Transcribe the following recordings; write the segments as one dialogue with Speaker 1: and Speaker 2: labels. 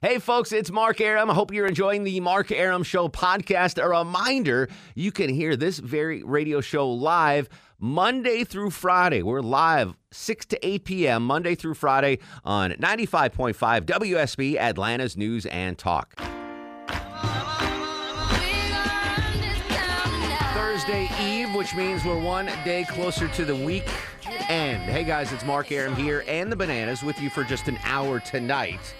Speaker 1: Hey, folks, it's Mark Arum. I hope you're enjoying the Mark Arum Show podcast. A reminder you can hear this very radio show live Monday through Friday. We're live 6 to 8 p.m., Monday through Friday on 95.5 WSB, Atlanta's News and Talk. Thursday Eve, which means we're one day closer to the week end. Hey, guys, it's Mark Arum here and the Bananas with you for just an hour tonight.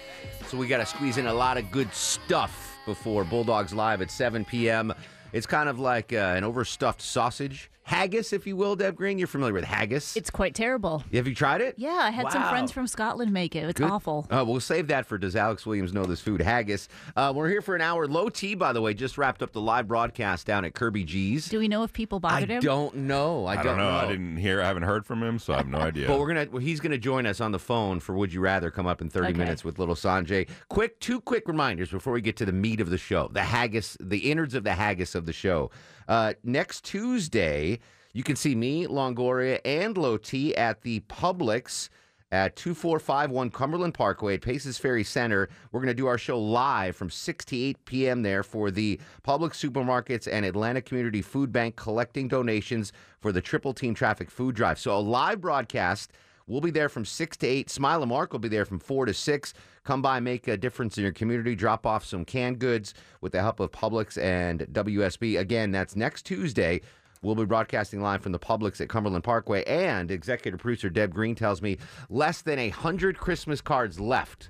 Speaker 1: So we got to squeeze in a lot of good stuff before Bulldogs Live at 7 p.m. It's kind of like uh, an overstuffed sausage haggis, if you will, Deb Green. You're familiar with haggis.
Speaker 2: It's quite terrible.
Speaker 1: Have you tried it?
Speaker 2: Yeah, I had some friends from Scotland make it. It's
Speaker 1: Good.
Speaker 2: awful.
Speaker 1: Uh, we'll save that for Does Alex Williams Know This Food? Haggis. Uh, we're here for an hour. Low T, by the way, just wrapped up the live broadcast down at Kirby G's.
Speaker 2: Do we know if people
Speaker 1: I
Speaker 2: bothered him?
Speaker 1: I don't know. I,
Speaker 3: I don't know. I didn't hear. I haven't heard from him, so I have no idea.
Speaker 1: But we're gonna. Well, he's gonna join us on the phone for Would You Rather. Come up in thirty
Speaker 2: Okay.
Speaker 1: minutes with little Sanjay. Quick, two quick reminders before we get to the meat of the show. The haggis, the innards of the haggis of the show. Uh, next Tuesday, you can see me, Longoria, and Low T at the Publix at 2451 Cumberland Parkway at Paces Ferry Center. We're going to do our show live from 6 to 8 p.m. there for the Publix Supermarkets and Atlanta Community Food Bank collecting donations for the Triple Team Traffic Food Drive. So a live broadcast. We'll be there from 6 to 8. Smile and Mark will be there from 4 to 6. Come by, make a difference in your community, drop off some canned goods with the help of Publix and WSB. Again, that's next Tuesday. We'll be broadcasting live from the Publix at Cumberland Parkway. And executive producer Deb Green tells me less than a 100 Christmas cards left.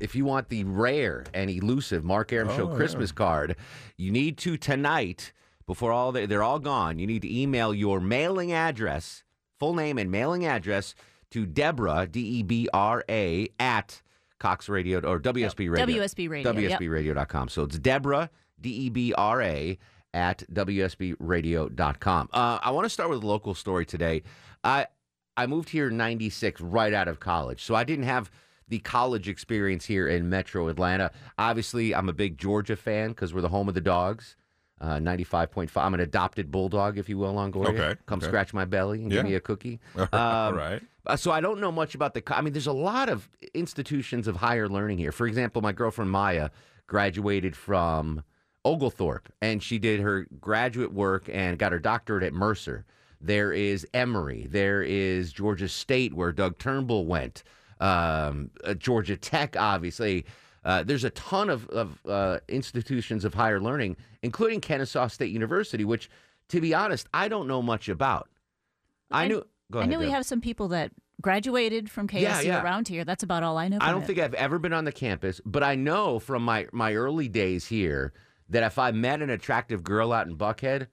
Speaker 1: If you want the rare and elusive Mark Arum Show oh, Christmas card, you need to tonight, before all the, they're all gone, you need to email your mailing address, full name and mailing address to Deborah, D E B R A, at Cox Radio or WSB Radio.
Speaker 2: WSB Radio, WSB yep.
Speaker 1: WSBRadio.com. So it's Deborah, D E B R A, at WSBRadio.com. Uh, I want to start with a local story today. I I moved here in 96 right out of college. So I didn't have the college experience here in Metro Atlanta. Obviously, I'm a big Georgia fan because we're the home of the dogs. Uh, 95.5. I'm an adopted bulldog, if you will, Longoria.
Speaker 3: Okay,
Speaker 1: Come
Speaker 3: okay.
Speaker 1: scratch my belly and give me a cookie.
Speaker 3: All
Speaker 1: Um,
Speaker 3: right.
Speaker 1: uh, So I don't know much about the. I mean, there's a lot of institutions of higher learning here. For example, my girlfriend Maya graduated from Oglethorpe, and she did her graduate work and got her doctorate at Mercer. There is Emory. There is Georgia State, where Doug Turnbull went. Um, uh, Georgia Tech, obviously. Uh, there's a ton of, of uh, institutions of higher learning, including Kennesaw State University, which, to be honest, I don't know much about. I
Speaker 2: I-
Speaker 1: knew. Go
Speaker 2: I
Speaker 1: ahead.
Speaker 2: know we have some people that graduated from KSU
Speaker 1: Yeah, yeah.
Speaker 2: around here. That's about all I know.
Speaker 1: I don't
Speaker 2: it.
Speaker 1: think I've ever been on the campus, but I know from my my early days here that if I met an attractive girl out in Buckhead,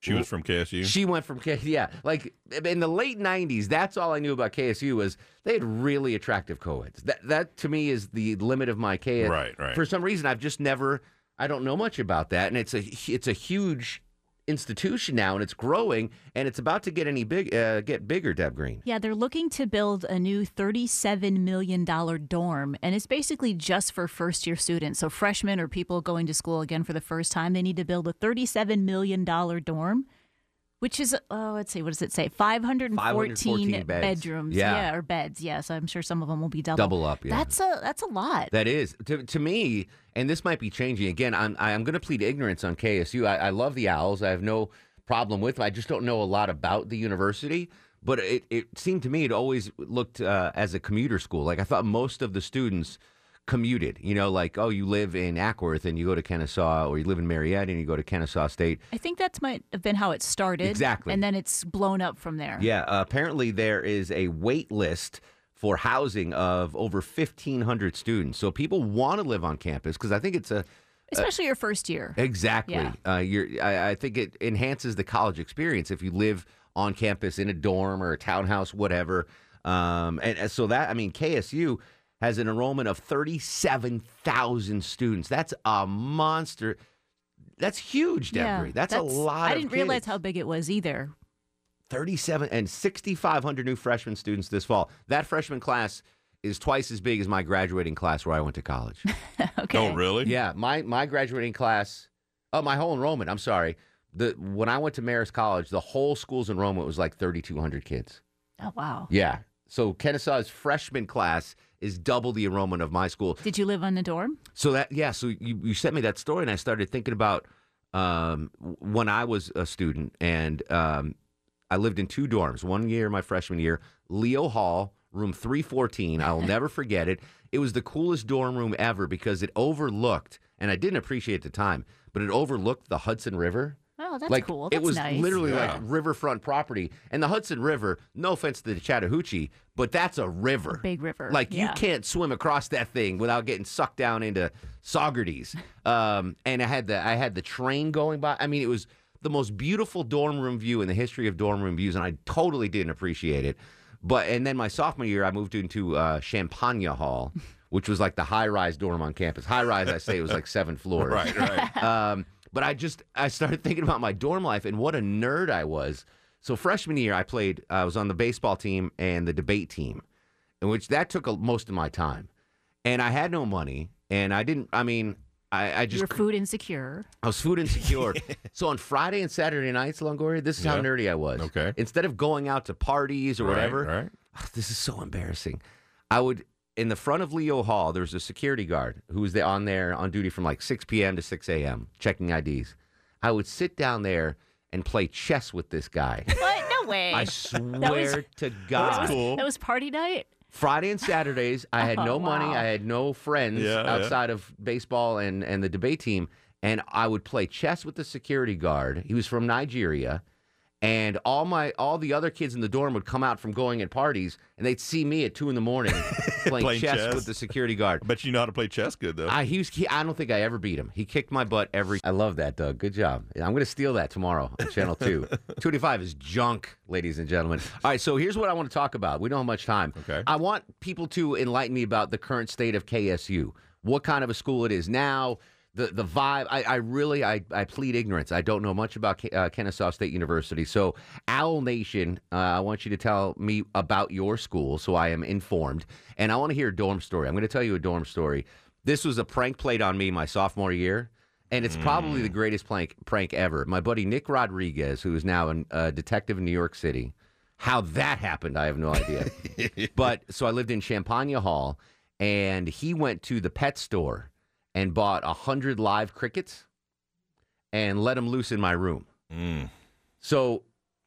Speaker 3: She was from KSU.
Speaker 1: she went from K. Yeah, like in the late '90s, that's all I knew about KSU was they had really attractive co-eds. That that to me is the limit of my K.
Speaker 3: Right, right.
Speaker 1: For some reason, I've just never. I don't know much about that, and it's a it's a huge institution now, and it's growing, and it's about to get any big uh, get bigger. Deb Green.
Speaker 2: Yeah, they're looking to build a new $37 million dorm, and it's basically just for first year students. So, freshmen or people going to school again for the first time, they need to build a $37 million dorm, which is, oh, let's see, what does it say? 514,
Speaker 1: 514
Speaker 2: bedrooms.
Speaker 1: Yeah.
Speaker 2: or beds. Yes, I'm sure some of them will be double.
Speaker 1: Double up, yeah.
Speaker 2: That's a that's a lot.
Speaker 1: That is to, to me, and this might be changing again. I'm I'm going to plead ignorance on KSU. I, I love the Owls. I have no problem with. them. I just don't know a lot about the university. But it, it seemed to me it always looked uh, as a commuter school. Like I thought most of the students commuted. You know, like oh, you live in Acworth and you go to Kennesaw, or you live in Marietta and you go to Kennesaw State.
Speaker 2: I think that's might have been how it started.
Speaker 1: Exactly.
Speaker 2: And then it's blown up from there.
Speaker 1: Yeah, uh, apparently there is a wait list for housing of over 1,500 students. So people want to live on campus because I think it's a
Speaker 2: Especially your first year.
Speaker 1: Exactly.
Speaker 2: Yeah.
Speaker 1: Uh, you're, I, I think it enhances the college experience if you live on campus in a dorm or a townhouse, whatever. Um, and, and so that, I mean, KSU has an enrollment of 37,000 students. That's a monster. That's huge, Deborah. that's, a lot
Speaker 2: I didn't realize
Speaker 1: kids.
Speaker 2: how big it was either.
Speaker 1: 37 and 6,500 new freshman students this fall. That freshman class is twice as big as my graduating class where I went to college.
Speaker 2: okay.
Speaker 3: Oh, really?
Speaker 1: yeah, my my graduating class, oh, my whole enrollment. I'm sorry. The when I went to Marist College, the whole school's enrollment was like 3,200 kids.
Speaker 2: Oh wow.
Speaker 1: Yeah. So Kennesaw's freshman class is double the enrollment of my school.
Speaker 2: Did you live on the dorm?
Speaker 1: So that yeah, so you, you sent me that story, and I started thinking about um, when I was a student, and um, I lived in two dorms. One year, my freshman year, Leo Hall, room three fourteen. I will never forget it. It was the coolest dorm room ever because it overlooked, and I didn't appreciate the time, but it overlooked the Hudson River.
Speaker 2: Oh, that's
Speaker 1: like
Speaker 2: cool.
Speaker 1: it was
Speaker 2: nice.
Speaker 1: literally
Speaker 3: Yeah.
Speaker 1: like riverfront property, and the Hudson River. No offense to the Chattahoochee, but that's a river.
Speaker 2: big river.
Speaker 1: Like you can't swim across that thing without getting sucked down into Saugerties. Um, and I had the I had the train going by. I mean, it was the most beautiful dorm room view in the history of dorm room views, and I totally didn't appreciate it. But and then my sophomore year, I moved into uh, Champagnat Hall, which was like the high rise dorm on campus. High rise, I say, it was like seven floors.
Speaker 3: Right, right.
Speaker 1: Um, but I just I started thinking about my dorm life and what a nerd I was. So freshman year, I played. I was on the baseball team and the debate team, in which that took a, most of my time. And I had no money, and I didn't. I mean, I, I
Speaker 2: you
Speaker 1: just
Speaker 2: were food insecure.
Speaker 1: I was food insecure. so on Friday and Saturday nights, Longoria, this is how
Speaker 3: Yeah.
Speaker 1: nerdy I was.
Speaker 3: Okay.
Speaker 1: Instead of going out to parties or
Speaker 3: Right,
Speaker 1: whatever,
Speaker 3: right.
Speaker 1: this is so embarrassing. I would in the front of Leo Hall. There was a security guard who was there on there on duty from like 6 p.m. to 6 a.m. checking IDs. I would sit down there and play chess with this guy.
Speaker 2: What? No way.
Speaker 1: I swear to God.
Speaker 3: cool.
Speaker 2: That was party night.
Speaker 1: Friday and Saturdays, I had oh, no
Speaker 2: Oh,
Speaker 1: money.
Speaker 2: wow.
Speaker 1: I had no friends
Speaker 3: Yeah, yeah.
Speaker 1: outside of baseball and, and the debate team. And I would play chess with the security guard. He was from Nigeria. And all my all the other kids in the dorm would come out from going at parties and they'd see me at two in the morning playing,
Speaker 3: Playing
Speaker 1: chess,
Speaker 3: chess.
Speaker 1: with the security guard.
Speaker 3: I bet you know how to play chess good though.
Speaker 1: I he was, he, I don't think I ever beat him. He kicked my butt every. I love that, Doug. Good job. I'm going to steal that tomorrow on Channel Two. Two eighty five is junk, ladies and gentlemen. All right, so here's what I want to talk about. We don't have much time.
Speaker 3: Okay.
Speaker 1: I want people to enlighten me about the current state of KSU. What kind of a school it is now. The, the vibe, I, I really, I, I plead ignorance. I don't know much about Ke- uh, Kennesaw State University. So, Owl Nation, uh, I want you to tell me about your school so I am informed. And I want to hear a dorm story. I'm going to tell you a dorm story. This was a prank played on me my sophomore year, and it's probably the greatest prank prank ever. My buddy Nick Rodriguez, who is now a uh, detective in New York City, how that happened, I have no idea. but so I lived in Champagnat Hall, and he went to the pet store and bought a hundred live crickets and let them loose in my room.
Speaker 3: Mm,
Speaker 1: So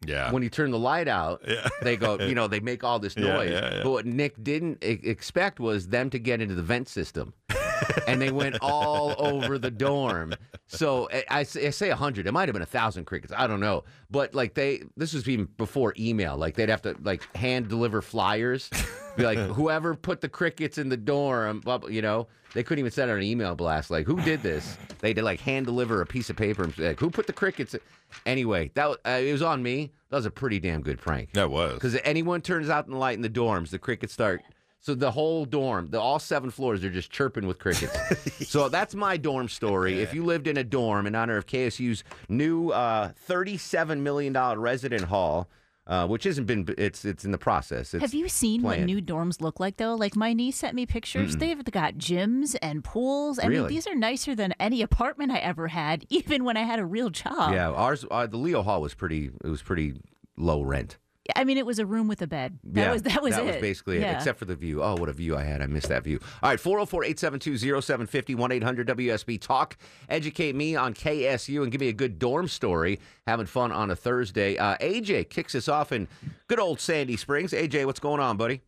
Speaker 3: yeah.
Speaker 1: when you turn the light out,
Speaker 3: Yeah.
Speaker 1: they go, you know, they make all this noise.
Speaker 3: yeah, yeah.
Speaker 1: But what Nick didn't e- expect was them to get into the vent system. and they went all over the dorm. So I, I say- I say a hundred. It might have been a thousand crickets. I don't know. But like they, this was even before email. Like they'd have to like hand deliver flyers. Be like, whoever put the crickets in the dorm, you know, they couldn't even send out an email blast. Like, who did this? They did like hand deliver a piece of paper and like, who put the crickets? in-" Anyway, that was, uh, it was on me. That was a pretty damn good prank.
Speaker 3: that was.
Speaker 1: Because anyone turns out in the light in the dorms, the crickets start. So the whole dorm, the all seven floors, are just chirping with crickets. so that's my dorm story. If you lived in a dorm in honor of KSU's new uh, thirty-seven million dollar resident hall, uh, which hasn't been, it's it's in the process. It's,
Speaker 2: Have you seen what new dorms look like though? Like my niece sent me pictures. They've got gyms and pools. I mean, these are nicer than any apartment I ever had, even when I had a real job.
Speaker 1: Yeah, ours, uh, the Leo Hall was pretty. It was pretty low rent.
Speaker 2: I mean, it was a room with a bed. That
Speaker 1: yeah,
Speaker 2: was that was it.
Speaker 1: that
Speaker 2: it.
Speaker 1: was basically it, except for the view. Oh, what a view I had! I missed that view. All right, 404-872-0750, 1-800-WSB. Talk, educate me on KSU, and give me a good dorm story. Having fun on a Thursday. Uh, AJ kicks us off in good old Sandy Springs. AJ, what's going on, buddy?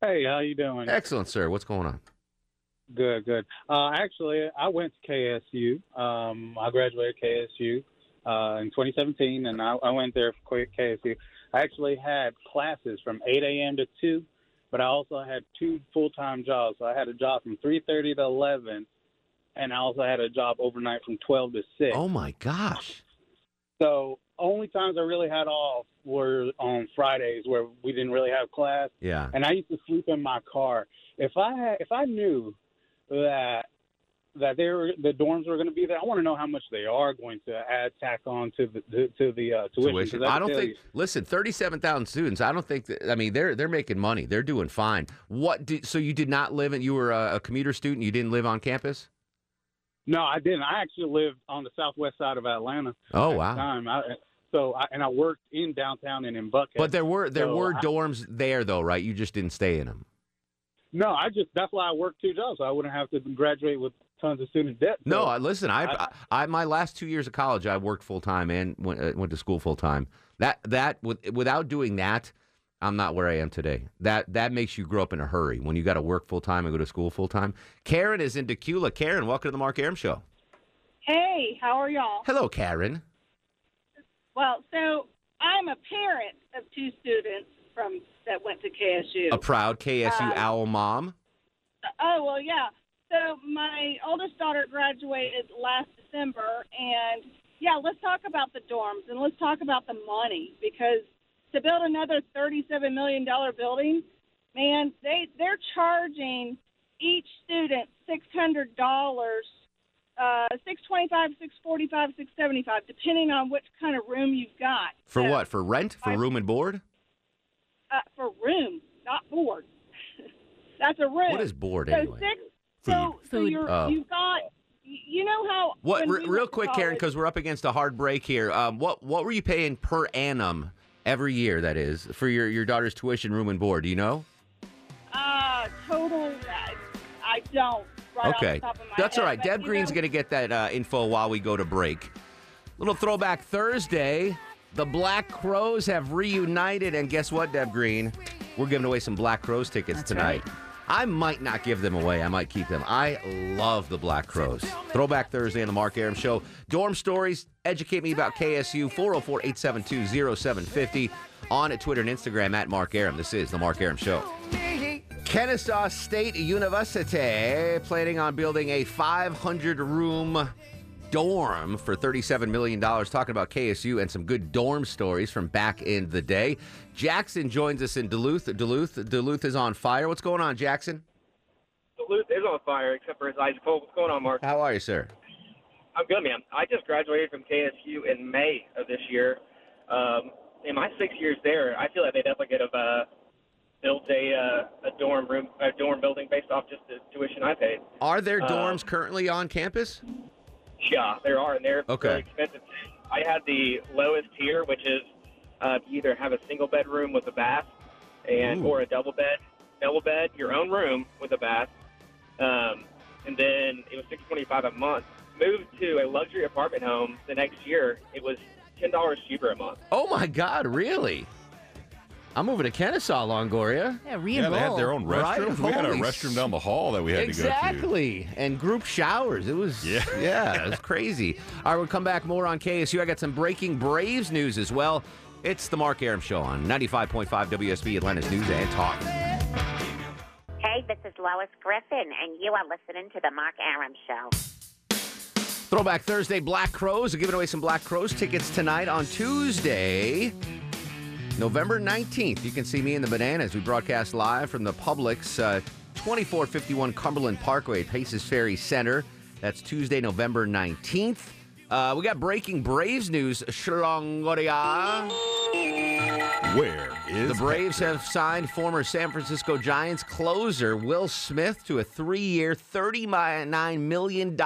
Speaker 4: Hey, how you doing?
Speaker 1: Excellent, sir. What's going on?
Speaker 4: Good, good. Uh, actually, I went to KSU. Um, I graduated KSU uh, in 2017, and I, I went there for KSU. I actually had classes from 8 a.m. to 2, but I also had two full-time jobs. So I had a job from 3:30 to 11, and I also had a job overnight from 12 to 6.
Speaker 1: Oh my gosh!
Speaker 4: So only times I really had off were on Fridays where we didn't really have class.
Speaker 1: Yeah.
Speaker 4: and I used to sleep in my car. if I had, if I knew that that they were the dorms are going to be there, I want to know how much they are going to add tack on to the to, to the uh, tuition.
Speaker 1: tuition. I don't think.
Speaker 4: you-
Speaker 1: Listen, thirty-seven thousand students. I don't think. That, I mean, they're they're making money. They're doing fine. What? Did, so you did not live in? You were a, a commuter student. You didn't live on campus.
Speaker 4: No, I didn't. I actually lived on the southwest side of Atlanta.
Speaker 1: Oh wow.
Speaker 4: Time. I, so I, and I worked in downtown and in Buckhead.
Speaker 1: But there were there
Speaker 4: So
Speaker 1: were
Speaker 4: I-
Speaker 1: dorms there though, right? You just didn't stay in them.
Speaker 4: no, I just that's why I worked two jobs. I wouldn't have to graduate with tons of student debt.
Speaker 1: No,
Speaker 4: So
Speaker 1: I, listen. I, I,
Speaker 4: I-
Speaker 1: I my last two years of college, I worked full time and went, uh, went to school full time. That that with, without doing that, I'm not where I am today. That that makes you grow up in a hurry when you got to work full time and go to school full time. Karen is in Dacula. Karen, welcome to the Mark Arum Show.
Speaker 5: Hey, how are y'all?
Speaker 1: Hello, Karen.
Speaker 5: Well, so I'm a parent of two students from that went to KSU.
Speaker 1: A proud KSU
Speaker 5: Um,
Speaker 1: owl mom.
Speaker 5: oh well, yeah. So my oldest daughter graduated last December, and yeah, let's talk about the dorms and let's talk about the money because to build another thirty-seven million dollar building, man, they they're charging each student six hundred dollars. Uh, six twenty-five, six forty-five, six seventy-five, depending on which kind of room you've got.
Speaker 1: For
Speaker 5: So,
Speaker 1: what? For rent? For
Speaker 5: I-
Speaker 1: room and board?
Speaker 5: Uh, for room, not board. That's a room.
Speaker 1: What is board
Speaker 5: so
Speaker 1: anyway?
Speaker 5: six? So, so
Speaker 2: Food.
Speaker 5: you're
Speaker 1: Oh.
Speaker 5: you've got. You know how?
Speaker 1: What?
Speaker 5: when we
Speaker 1: real
Speaker 5: went to
Speaker 1: quick, Karen, because we're up against a hard break here. Um, what what were you paying per annum every year? That is for your your daughter's tuition, room and board. Do you know?
Speaker 5: Uh, total. I, I don't. Right off
Speaker 1: Okay,
Speaker 5: the top of my
Speaker 1: that's all
Speaker 5: head,
Speaker 1: right.
Speaker 5: but,
Speaker 1: Deb
Speaker 5: you
Speaker 1: Green's
Speaker 5: know,
Speaker 1: going to get that uh, info while we go to break. Little throwback Thursday. The Black Crowes have reunited, and guess what, Deb Green? We're giving away some Black Crowes tickets
Speaker 2: That's
Speaker 1: tonight.
Speaker 2: right.
Speaker 1: I might not give them away. I might keep them. I love the Black Crowes. Throwback Thursday on the Mark Arum Show. Dorm stories. Educate me about KSU. 404 872 0750 on Twitter and Instagram at Mark Arum. This is the Mark Arum Show. Kennesaw State University planning on building a 500 room dorm for $37 million. Talking about KSU and some good dorm stories from back in the day. Jackson joins us in Duluth. Duluth, Duluth is on fire. What's going on, Jackson?
Speaker 6: Duluth is on fire, except for his eyes cold. What's going on, Mark?
Speaker 1: How are you, sir?
Speaker 6: I'm good, man. I just graduated from KSU in May of this year. Um, in my six years there, I feel like they definitely could have uh, built a uh, a dorm room, a dorm building based off just the tuition I paid.
Speaker 1: Are there
Speaker 6: Uh,
Speaker 1: dorms currently on campus?
Speaker 6: Yeah, there are, and they're
Speaker 1: Okay.
Speaker 6: very expensive. I had the lowest tier, which is uh, you either have a single bedroom with a bath, and
Speaker 1: Ooh.
Speaker 6: or a double bed, double bed, your own room with a bath, um, and then it was six twenty five a month. Moved to a luxury apartment home the next year, it was ten dollars cheaper a month.
Speaker 1: Oh, my God, really? I'm moving to Kennesaw, Longoria.
Speaker 2: Yeah,
Speaker 3: Yeah,
Speaker 2: re-enroll.
Speaker 3: they had their own
Speaker 1: Right?
Speaker 3: restroom. We had a
Speaker 1: Holy
Speaker 3: restroom down the hall that we had to go to.
Speaker 1: Exactly. And group showers. It was
Speaker 3: Yeah.
Speaker 1: yeah, it was crazy. All right, we'll come back more on KSU. I got some breaking Braves news as well. It's the Mark Arum Show on 95.5 WSB Atlanta's News and Talk.
Speaker 7: Hey, this is Lois Griffin, and you are listening to the Mark Arum Show.
Speaker 1: Throwback Thursday, Black Crowes. We're giving away some Black Crowes tickets tonight on Tuesday, November 19th. You can see me in the Bananas. We broadcast live from the Publix, uh, 2451 Cumberland Parkway, Paces Ferry Center. That's Tuesday, November 19th. Uh, we got breaking Braves news. Shlongoria.
Speaker 3: Where is
Speaker 1: The Braves have signed former San Francisco Giants closer Will Smith to a three-year, $39 million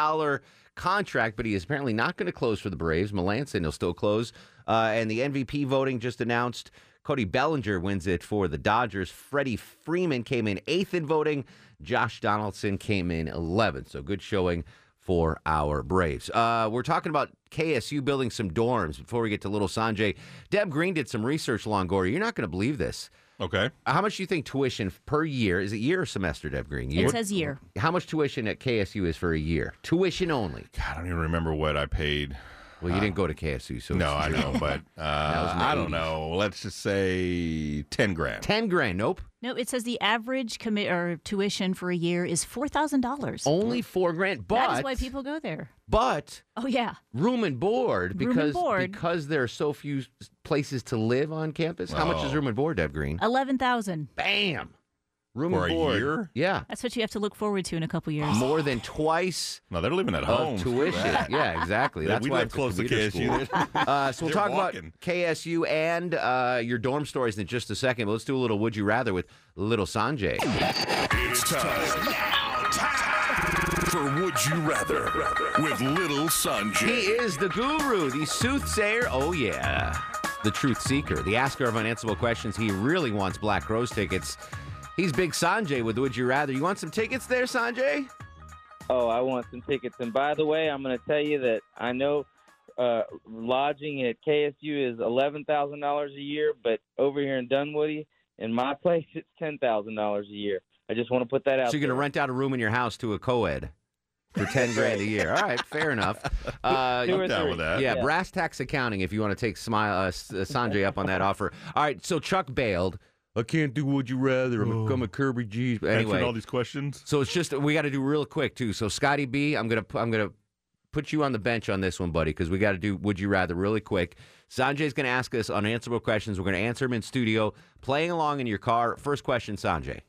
Speaker 1: contract, but he is apparently not going to close for the Braves. Melancon will still close. Uh, and the MVP voting just announced Cody Bellinger wins it for the Dodgers. Freddie Freeman came in eighth in voting. Josh Donaldson came in 11th. So good showing for our Braves. Uh, we're talking about KSU building some dorms before we get to Little Sanjay. Deb Green did some research, Longoria. You're not going to believe this.
Speaker 3: Okay.
Speaker 1: How much do you think tuition per year? Is it year or semester, Deb Green? Year?
Speaker 2: It says year.
Speaker 1: How much tuition at KSU is for a year? Tuition only.
Speaker 3: God, I don't even remember what I paid.
Speaker 1: Well, you didn't go to KSU, so
Speaker 3: no,
Speaker 1: it's
Speaker 3: I know, but uh,
Speaker 1: in the
Speaker 3: I don't
Speaker 1: 80s.
Speaker 3: know. Let's just say ten grand.
Speaker 1: ten grand. Nope,
Speaker 2: No, it says the average commit or tuition for a year is four thousand dollars.
Speaker 1: only four grand. But
Speaker 2: that is why people go there.
Speaker 1: but
Speaker 2: Oh yeah,
Speaker 1: room and board
Speaker 2: Room and
Speaker 1: because
Speaker 2: board.
Speaker 1: because there are so few places to live on campus. How much is room and board, Deb Green?
Speaker 2: eleven thousand.
Speaker 1: Bam. Room
Speaker 3: For
Speaker 1: and
Speaker 3: a
Speaker 1: board.
Speaker 3: year?
Speaker 1: Yeah.
Speaker 2: That's what you have to look forward to in a couple years.
Speaker 1: More than twice
Speaker 3: No, they're living at home.
Speaker 1: of tuition. Yeah, exactly.
Speaker 3: Yeah,
Speaker 1: That's
Speaker 3: we
Speaker 1: why
Speaker 3: live
Speaker 1: it's a
Speaker 3: close to
Speaker 1: commuter
Speaker 3: KSU.
Speaker 1: Uh, so we'll
Speaker 3: They're
Speaker 1: talk
Speaker 3: walking.
Speaker 1: about KSU and uh, your dorm stories in just a second. But let's do a little Would You Rather with little Sanjay.
Speaker 8: It's time. Now, time for Would You Rather with Little Sanjay.
Speaker 1: He is the guru, the soothsayer. Oh, yeah. The truth seeker, the asker of unanswerable questions. He really wants Black Crowes tickets. He's Big Sanjay with Would You Rather. You want some tickets there, Sanjay?
Speaker 9: Oh, I want some tickets. And by the way, I'm going to tell you that I know uh, lodging at KSU is eleven thousand dollars a year, but over here in Dunwoody, in my place, it's ten thousand dollars a year. I just want to put that out.
Speaker 1: So you're going to rent out a room in your house to a co-ed for 10 grand a year. All right, fair enough. Uh,
Speaker 9: Two or
Speaker 3: I'm down
Speaker 9: three.
Speaker 3: with that.
Speaker 1: yeah,
Speaker 9: Yeah.
Speaker 1: brass tax accounting if you want to take Smile, uh, Sanjay up on that offer. All right, so Chuck bailed. I can't do Would You Rather. I'm, a, I'm a Kirby G. But
Speaker 3: Answering all these questions.
Speaker 1: so it's just, we got to do real quick, too. So Scotty B, I'm going to I'm gonna put you on the bench on this one, buddy, because we got to do Would You Rather really quick. Sanjay's going to ask us unanswerable questions. We're going to answer them in studio, playing along in your car. First question, Sanjay.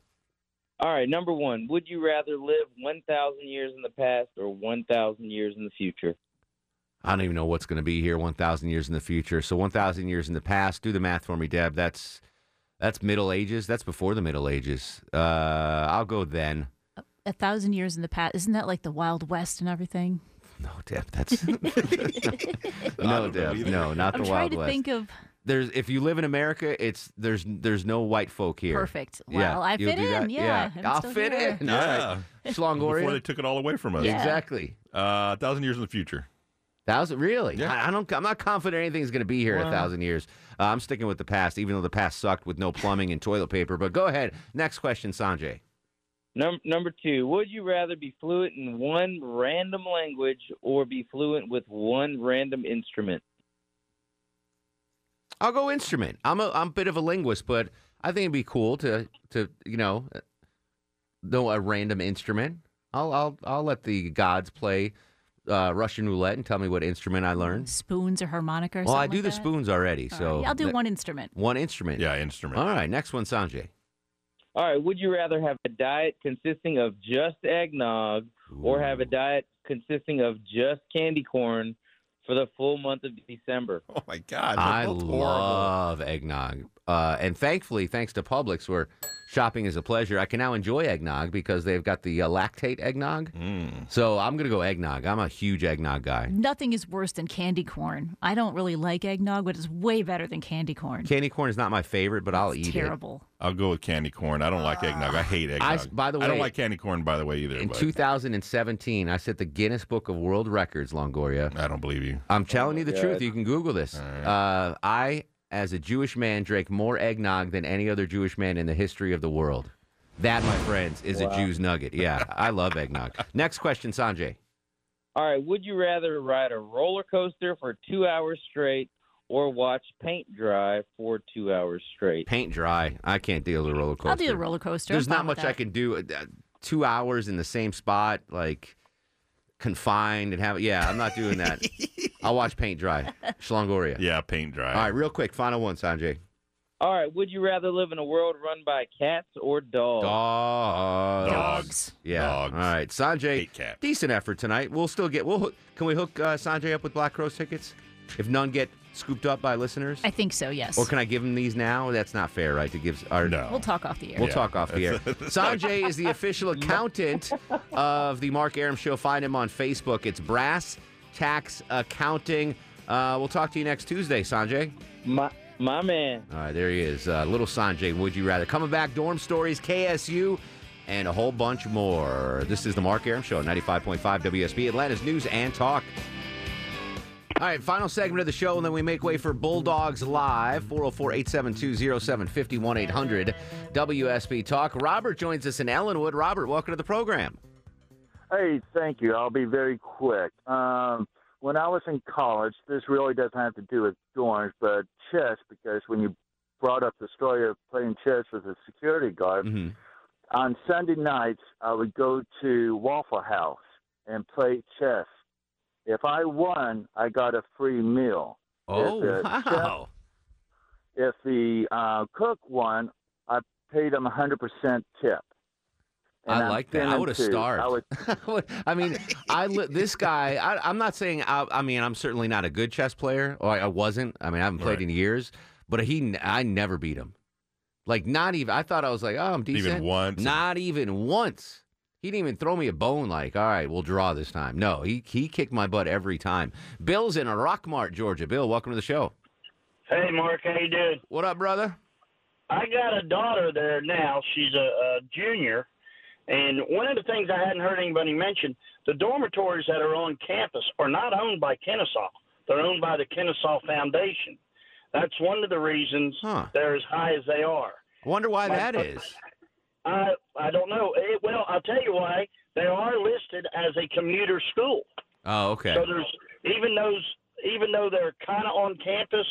Speaker 9: All right, number one, would you rather live one thousand years in the past or one thousand years in the future?
Speaker 1: I don't even know what's going to be here 1,000 years in the future. So 1,000 years in the past. Do the math for me, Deb. That's that's Middle Ages. That's before the Middle Ages. Uh, I'll go then.
Speaker 2: A thousand years in the past, isn't that like the Wild West and everything?
Speaker 1: No, Deb. That's no,
Speaker 3: don't know
Speaker 1: Deb.
Speaker 3: either.
Speaker 1: No, not
Speaker 2: I'm
Speaker 1: the
Speaker 2: trying
Speaker 1: Wild
Speaker 2: to
Speaker 1: West.
Speaker 2: think of
Speaker 1: There's if you live in America, it's there's there's no white folk here.
Speaker 2: perfect.
Speaker 1: Yeah,
Speaker 2: Well, I
Speaker 1: you'll
Speaker 2: fit in.
Speaker 1: that?
Speaker 2: Yeah, I'm
Speaker 1: I'll
Speaker 2: still
Speaker 1: fit
Speaker 2: here.
Speaker 1: in. All right.
Speaker 3: Yeah.
Speaker 1: Schlongoria.
Speaker 3: Before they took it all away from us.
Speaker 2: Yeah.
Speaker 1: Exactly.
Speaker 3: Uh, a thousand years in the future.
Speaker 1: Thousand, really?
Speaker 3: Yeah.
Speaker 1: I, I don't. I'm not confident anything's going to be here a thousand years. Uh, I'm sticking with the past, even though the past sucked with no plumbing and toilet paper. But go ahead. Next question, Sanjay.
Speaker 9: Num- number two, would you rather be fluent in one random language or be fluent with one random instrument?
Speaker 1: I'll go instrument. I'm a I'm a bit of a linguist, but I think it'd be cool to to you know know a random instrument. I'll I'll I'll let the gods play uh, Russian roulette and tell me what instrument I learned.
Speaker 2: Spoons or harmonica or
Speaker 1: Well, I do
Speaker 2: like
Speaker 1: the
Speaker 2: that?
Speaker 1: spoons already,
Speaker 2: All
Speaker 1: so
Speaker 2: right, I'll do
Speaker 1: that-
Speaker 2: one instrument.
Speaker 1: one instrument.
Speaker 3: Yeah, instrument.
Speaker 1: All right, next one, Sanjay.
Speaker 9: All right, would you rather have a diet consisting of just eggnog or have a diet consisting of just candy corn for the full month of December?
Speaker 3: Oh my God.
Speaker 1: I
Speaker 3: both horrible.
Speaker 1: love eggnog. Uh, and thankfully, thanks to Publix, where shopping is a pleasure, I can now enjoy eggnog because they've got the uh, lactate eggnog.
Speaker 3: Mm.
Speaker 1: So I'm going to go eggnog. I'm a huge eggnog guy.
Speaker 2: Nothing is worse than candy corn. I don't really like eggnog, but it's way better than candy corn.
Speaker 1: Candy corn is not my favorite, but I'll eat it.
Speaker 2: Terrible.
Speaker 3: I'll go with candy corn. I don't like eggnog. I hate eggnog.
Speaker 1: I s- by the way,
Speaker 3: I don't like candy corn, by the way, either.
Speaker 1: In
Speaker 3: but
Speaker 1: 2017, I set the Guinness Book of World Records, Longoria.
Speaker 3: I don't believe you.
Speaker 1: I'm telling you the
Speaker 9: God.
Speaker 1: truth. You can Google this. Uh, I, as a Jewish man, drank more eggnog than any other Jewish man in the history of the world. That, my friends, is a Jew's nugget. Yeah, I love eggnog. Next question, Sanjay.
Speaker 9: All right, would you rather ride a roller coaster for two hours straight or watch paint dry for two hours straight?
Speaker 1: Paint dry. I can't deal with a roller coaster.
Speaker 2: I'll do the roller coaster.
Speaker 1: There's
Speaker 2: I'm
Speaker 1: not much I can do. Uh, Two hours in the same spot, like confined and have. Yeah, I'm not doing that. I'll watch paint dry. Schlongoria.
Speaker 3: Yeah, paint dry.
Speaker 1: All right, real quick, final one, Sanjay.
Speaker 9: All right, would you rather live in a world run by cats or dogs?
Speaker 1: Dogs.
Speaker 3: Dogs.
Speaker 1: Yeah.
Speaker 3: Dogs.
Speaker 1: All right, Sanjay.
Speaker 3: Hate cats.
Speaker 1: Decent effort tonight. We'll still get. We'll. hook- Can we hook uh, Sanjay up with Black Crowes tickets? If none get scooped up by listeners,
Speaker 2: I think so, yes.
Speaker 1: or can I give them these now? That's not fair, right? To give our
Speaker 3: No.
Speaker 2: We'll talk off the air.
Speaker 1: We'll
Speaker 3: Yeah.
Speaker 1: talk off the air. Sanjay is the official accountant of the Mark Arum Show. Find him on Facebook. It's Brass Tax Accounting. Uh, we'll talk to you next Tuesday, Sanjay.
Speaker 9: My my man.
Speaker 1: All right, there he is. Uh, little Sanjay, would you rather? Coming back, dorm stories, KSU, and a whole bunch more. This is the Mark Arum Show, 95.5 WSB, Atlanta's News and Talk. All right, final segment of the show, and then we make way for Bulldogs Live, 404 872 0750 800 WSB Talk. Robert joins us in Ellenwood. Robert, welcome to the program.
Speaker 10: Hey, thank you. I'll be very quick. Um, when I was in college, this really doesn't have to do with dorms, but chess, because when you brought up the story of playing chess with a security guard,
Speaker 1: Mhm.
Speaker 10: on Sunday nights, I would go to Waffle House and play chess. If I won, I got a free meal.
Speaker 1: Oh,
Speaker 10: If the chef-
Speaker 1: wow.
Speaker 10: if the uh, cook won, I paid him a 100% tip. And
Speaker 1: I
Speaker 10: I'm
Speaker 1: like that. I would have
Speaker 10: two.
Speaker 1: starved.
Speaker 10: I would,
Speaker 1: I mean, I li- this guy. I, I'm not saying. I, I mean, I'm certainly not a good chess player, or I, I wasn't. I mean, I haven't played
Speaker 3: Right.
Speaker 1: in years. But he, I never beat him. Like not even. I thought I was like, oh, I'm decent.
Speaker 3: Even once?
Speaker 1: Not even once. He didn't even throw me a bone. Like, all right, we'll draw this time. No, he he kicked my butt every time. Bill's in Rockmart, Georgia. Bill, welcome to the show.
Speaker 11: Hey, Mark, how you doing?
Speaker 1: What up, brother?
Speaker 11: I got a daughter there now. She's a, a junior, and one of the things I hadn't heard anybody mention: the dormitories that are on campus are not owned by Kennesaw. They're owned by the Kennesaw Foundation. That's one of the reasons
Speaker 1: Huh.
Speaker 11: they're as high as they are.
Speaker 1: I wonder why
Speaker 11: My-
Speaker 1: that is.
Speaker 11: I I don't know. Eh, well, I'll tell you why. They are listed as a commuter school.
Speaker 1: Oh, okay.
Speaker 11: So there's even those even though they're kind of on campus,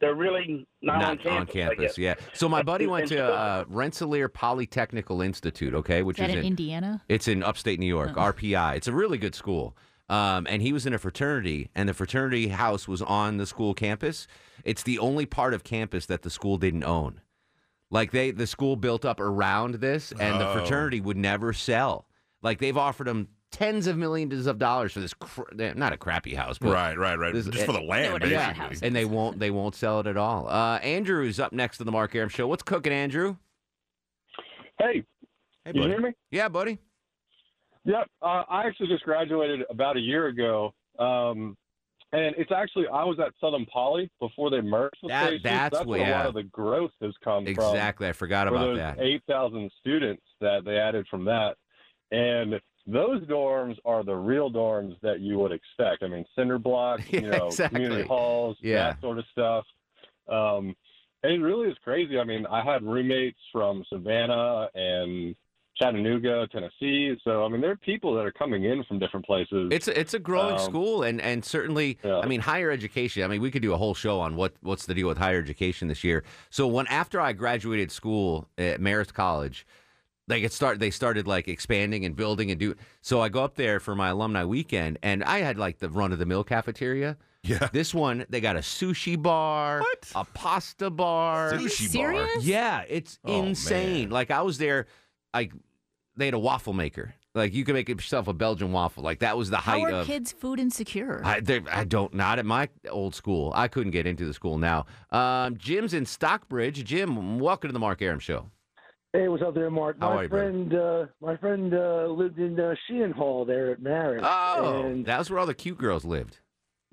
Speaker 11: they're really not, on campus. I guess.
Speaker 1: yeah. So my buddy went to uh, Rensselaer Polytechnical Institute, okay, which
Speaker 2: Is that
Speaker 1: is
Speaker 2: in
Speaker 1: in
Speaker 2: Indiana?
Speaker 1: It's in upstate New York, RPI. It's a really good school. Um, and he was in a fraternity, and the fraternity house was on the school campus. It's the only part of campus that the school didn't own. Like they, the school built up around this, and the
Speaker 3: Oh.
Speaker 1: fraternity would never sell. Like they've offered them tens of millions of dollars for this, cr- not a crappy house, but
Speaker 3: Right, right, right.
Speaker 1: this-
Speaker 3: Just for the land,
Speaker 1: yeah,
Speaker 3: basically.
Speaker 1: and they won't, they won't sell it at all. Uh, Andrew's up next to the Mark Arum show. What's cooking, Andrew?
Speaker 12: Hey,
Speaker 1: Hey,
Speaker 12: you
Speaker 1: buddy.
Speaker 12: hear me?
Speaker 1: Yeah, buddy.
Speaker 12: Yep. Uh, I actually just graduated about a year ago. Um, and it's actually, I was at Southern Poly before they merged with
Speaker 1: That- that's
Speaker 12: that's where a lot of the growth has come from.
Speaker 1: Exactly. I forgot
Speaker 12: for
Speaker 1: about
Speaker 12: those
Speaker 1: that.
Speaker 12: 8,000 students that they added from that. And those dorms are the real dorms that you would expect. I mean, cinder blocks, you
Speaker 1: Yeah,
Speaker 12: know,
Speaker 1: exactly.
Speaker 12: community halls,
Speaker 1: Yeah.
Speaker 12: that sort of stuff. Um, and it really is crazy. I mean, I had roommates from Savannah and Chattanooga, Tennessee. So, I mean, there are people that are coming in from different places.
Speaker 1: It's a, it's a growing
Speaker 12: Um,
Speaker 1: school, and and certainly, I mean, higher education. I mean, we could do a whole show on what what's the deal with higher education this year. So when after I graduated school at Marist College, like it start they started like expanding and building and do. So I go up there for my alumni weekend, and I had like the run of the mill cafeteria.
Speaker 3: Yeah.
Speaker 1: This one they got a sushi bar, a pasta bar.
Speaker 3: Are you Sushi bar?
Speaker 1: Yeah, it's
Speaker 3: Oh,
Speaker 1: insane. Like I was there, like they had a waffle maker. Like you could make yourself a Belgian waffle. Like that was the height
Speaker 2: How
Speaker 1: height
Speaker 2: are
Speaker 1: of.
Speaker 2: kids food insecure?
Speaker 1: I, I don't not at my old school. I couldn't get into the school now. Um, Jim's in Stockbridge. Jim, welcome to the Mark Arum Show.
Speaker 13: Hey, what's up there, Mark?
Speaker 1: How
Speaker 13: my
Speaker 1: are you, brother?
Speaker 13: friend, uh, my friend uh, lived in uh, Sheahan Hall there at Marist.
Speaker 1: Oh,
Speaker 13: and
Speaker 1: that was where all the cute girls lived.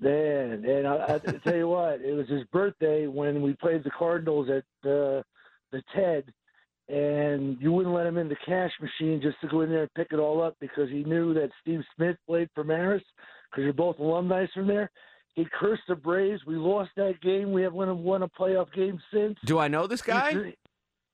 Speaker 13: man, and I, I tell you what, it was his birthday when we played the Cardinals at uh, the TED, and you wouldn't let him in the cash machine just to go in there and pick it all up because he knew that Steve Smith played for Marist because you're both alumni from there. He cursed the Braves. We lost that game. We haven't won a playoff game since.
Speaker 1: Do I know this guy?
Speaker 13: He's-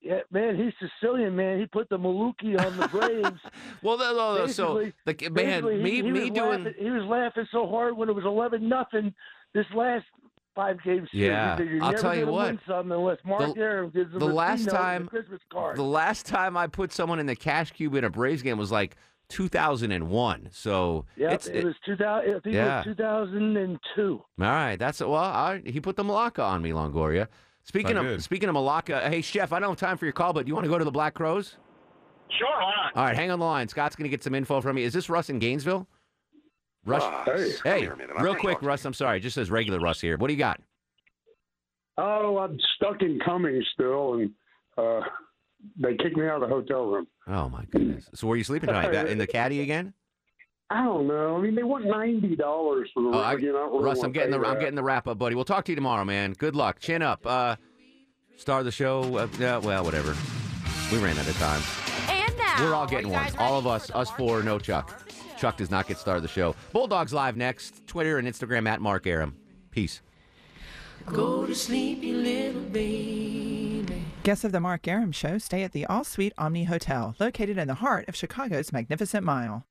Speaker 13: yeah, man, he's Sicilian, man. He put the Maluki on the Braves.
Speaker 1: well, no, no, so the man,
Speaker 13: basically,
Speaker 1: me,
Speaker 13: he, he
Speaker 1: me
Speaker 13: was
Speaker 1: doing.
Speaker 13: laughing, he was laughing so hard when it was eleven nothing. This last five game series,
Speaker 1: Yeah,
Speaker 13: you're
Speaker 1: I'll
Speaker 13: never
Speaker 1: tell you what.
Speaker 13: win something unless Mark
Speaker 1: The-
Speaker 13: Arum gives him
Speaker 1: the
Speaker 13: a
Speaker 1: last
Speaker 13: keynote and
Speaker 1: time-
Speaker 13: Christmas card.
Speaker 1: The last time I put someone in the cash cube in a Braves game was like 2001. So
Speaker 13: Yep,
Speaker 1: it's
Speaker 13: it was two thousand. I think
Speaker 1: Yeah.
Speaker 13: it was two thousand and two.
Speaker 1: All right, that's well. I, he put the Malacca on me, Longoria. Speaking
Speaker 13: Not
Speaker 1: of
Speaker 13: good.
Speaker 1: speaking of Malacca, hey chef, I don't have time for your call, but do you want to go to the Black Crowes?
Speaker 11: Sure, why not?
Speaker 1: All right, hang on the line. Scott's going to get some info from you. Is this Russ in Gainesville? Russ,
Speaker 14: Russ, come
Speaker 1: hey,
Speaker 14: here a
Speaker 1: real quick, Russ. I'm sorry, it just says regular Russ here. What do you got?
Speaker 14: Oh, I'm stuck in Cummings still, and uh, they kicked me out of the hotel room.
Speaker 1: Oh my goodness. So where are you sleeping tonight? In the caddy again?
Speaker 14: I don't know. I mean, they want ninety dollars for the
Speaker 1: Oh, I,
Speaker 14: you know, really
Speaker 1: Russ, I'm getting
Speaker 14: pay
Speaker 1: the I'm getting the wrap up, buddy. We'll talk to you tomorrow, man. Good luck. Chin up. Uh, star of the show. Uh, yeah, well, whatever. We ran out of time.
Speaker 15: And now
Speaker 1: We're all getting
Speaker 15: you
Speaker 1: one. All of us, us four, no Chuck. Chuck does not get star of the show. Bulldogs live next. Twitter and Instagram at Mark Arum. Peace.
Speaker 16: Go to sleep, you little baby. Guests of the Mark Arum Show stay at the All Suite Omni Hotel, located in the heart of Chicago's Magnificent Mile.